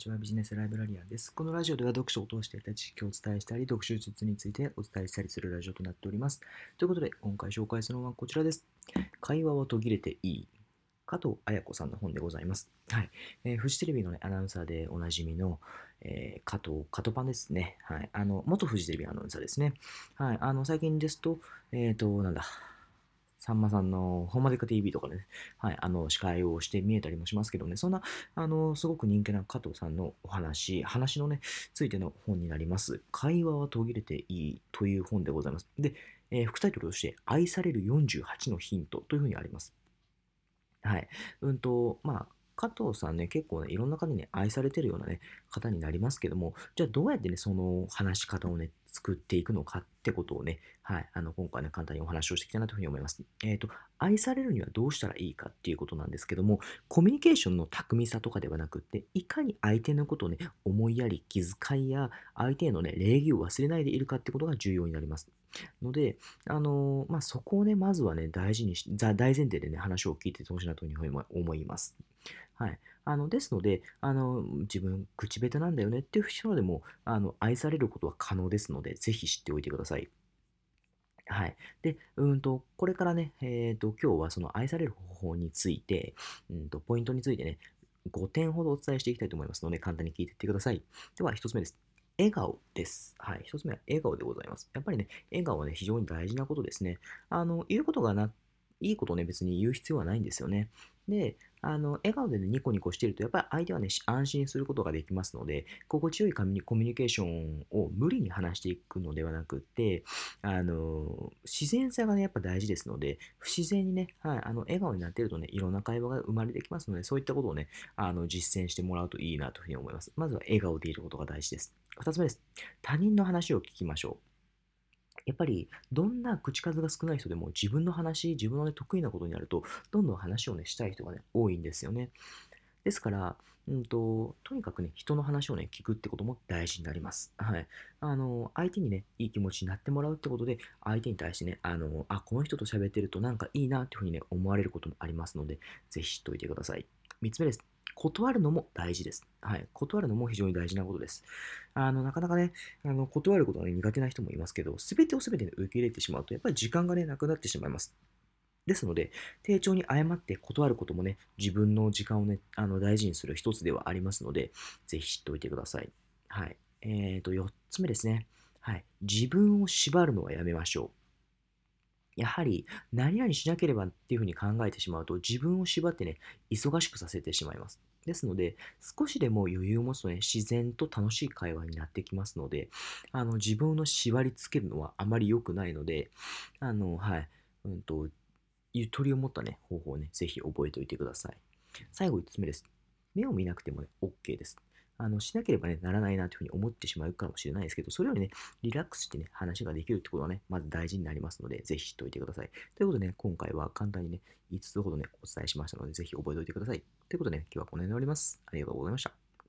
ちは。ビジネスライブラリアンです。このラジオでは読書を通して得た知識をお伝えしたり、読書術についてお伝えしたりするラジオとなっております。ということで、今回紹介するのはこちらです。会話は途切れていい。加藤綾子さんの本でございます。はい。えー、フジテレビの、ね、アナウンサーでおなじみの、えー、加藤、加藤パンですね。はい。あの、元フジテレビアナウンサーですね。はい。あの、最近ですと、えっ、ー、と、なんだ、さんまさんのほんまでか TV とかね、はい、あの、司会をして見えたりもしますけどね、そんな、あの、すごく人気な加藤さんのお話、話のね、ついての本になります。会話は途切れていいという本でございます。で、えー、副タイトルとして、愛される48のヒントというふうにあります。はい。うんと、まあ、加藤さんね、結構ね、いろんな方にね、愛されてるようなね、方になりますけども、じゃあどうやってね、その話し方をね、作っていくのかってことをね、はい、あの、今回ね、簡単にお話をしていきたいなというふうに思います。えっ、ー、と、愛されるにはどうしたらいいかっていうことなんですけども、コミュニケーションの巧みさとかではなくって、いかに相手のことをね、思いやり、気遣いや、相手へのね、礼儀を忘れないでいるかってことが重要になります。ので、あのー、まあ、そこをね、まずはね、大事にし、大前提でね、話を聞いてほしいなというふうに思います。はい。あの、ですので、あの、自分、口下手なんだよねっていう人でも、あの、愛されることは可能ですので、のでぜひ知っておいてください。はい。で、うんと、これからね、えっ、ー、と、今日はその愛される方法について、うんと、ポイントについてね、5点ほどお伝えしていきたいと思いますので、簡単に聞いていってください。では、1つ目です。笑顔です。はい。1つ目は笑顔でございます。やっぱりね、笑顔はね、非常に大事なことですね。あの、言うことがな、いいことをね、別に言う必要はないんですよね。で、あの、笑顔でね、ニコニコしてると、やっぱり相手はね、安心することができますので、心地よいコミュニケーションを無理に話していくのではなくって、あの、自然さがね、やっぱ大事ですので、不自然にね、はい、あの、笑顔になってるとね、いろんな会話が生まれてきますので、そういったことをね、あの、実践してもらうといいなというふうに思います。まずは笑顔でいることが大事です。二つ目です。他人の話を聞きましょう。やっぱりどんな口数が少ない人でも自分の話、自分の、ね、得意なことになると、どんどん話をね、したい人がね、多いんですよね。ですから、うんと、とにかくね、人の話をね、聞くってことも大事になります。はい。あの、相手にね、いい気持ちになってもらうってことで、相手に対してね、あの、あ、この人と喋ってるとなんかいいなっていうふうにね、思われることもありますので、ぜひ知っておいてください。3つ目です。断るのも大事です。はい。断るのも非常に大事なことです。あの、なかなかね、あの断ることが、ね、苦手な人もいますけど、すべてをすべて、ね、受け入れてしまうと、やっぱり時間がね、なくなってしまいます。ですので、丁重に誤って断ることもね、自分の時間をね、あの大事にする一つではありますので、ぜひ知っておいてください。はい。えーと、4つ目ですね。はい。自分を縛るのはやめましょう。やはり何々しなければっていうふうに考えてしまうと自分を縛ってね、忙しくさせてしまいます。ですので、少しでも余裕を持つとね、自然と楽しい会話になってきますので、あの、自分の縛りつけるのはあまり良くないので、あの、はい、うんと、ゆとりを持ったね、方法をね、ぜひ覚えておいてください。最後5つ目です。目を見なくてもね、OK です。あの、しなければね、ならないなというふうに思ってしまうかもしれないですけど、それよりね、リラックスしてね、話ができるってことはね、まず大事になりますので、ぜひ知っておいてください。ということでね、今回は簡単にね、5つほどね、お伝えしましたので、ぜひ覚えておいてください。ということでね、今日はこの辺で終わります。ありがとうございました。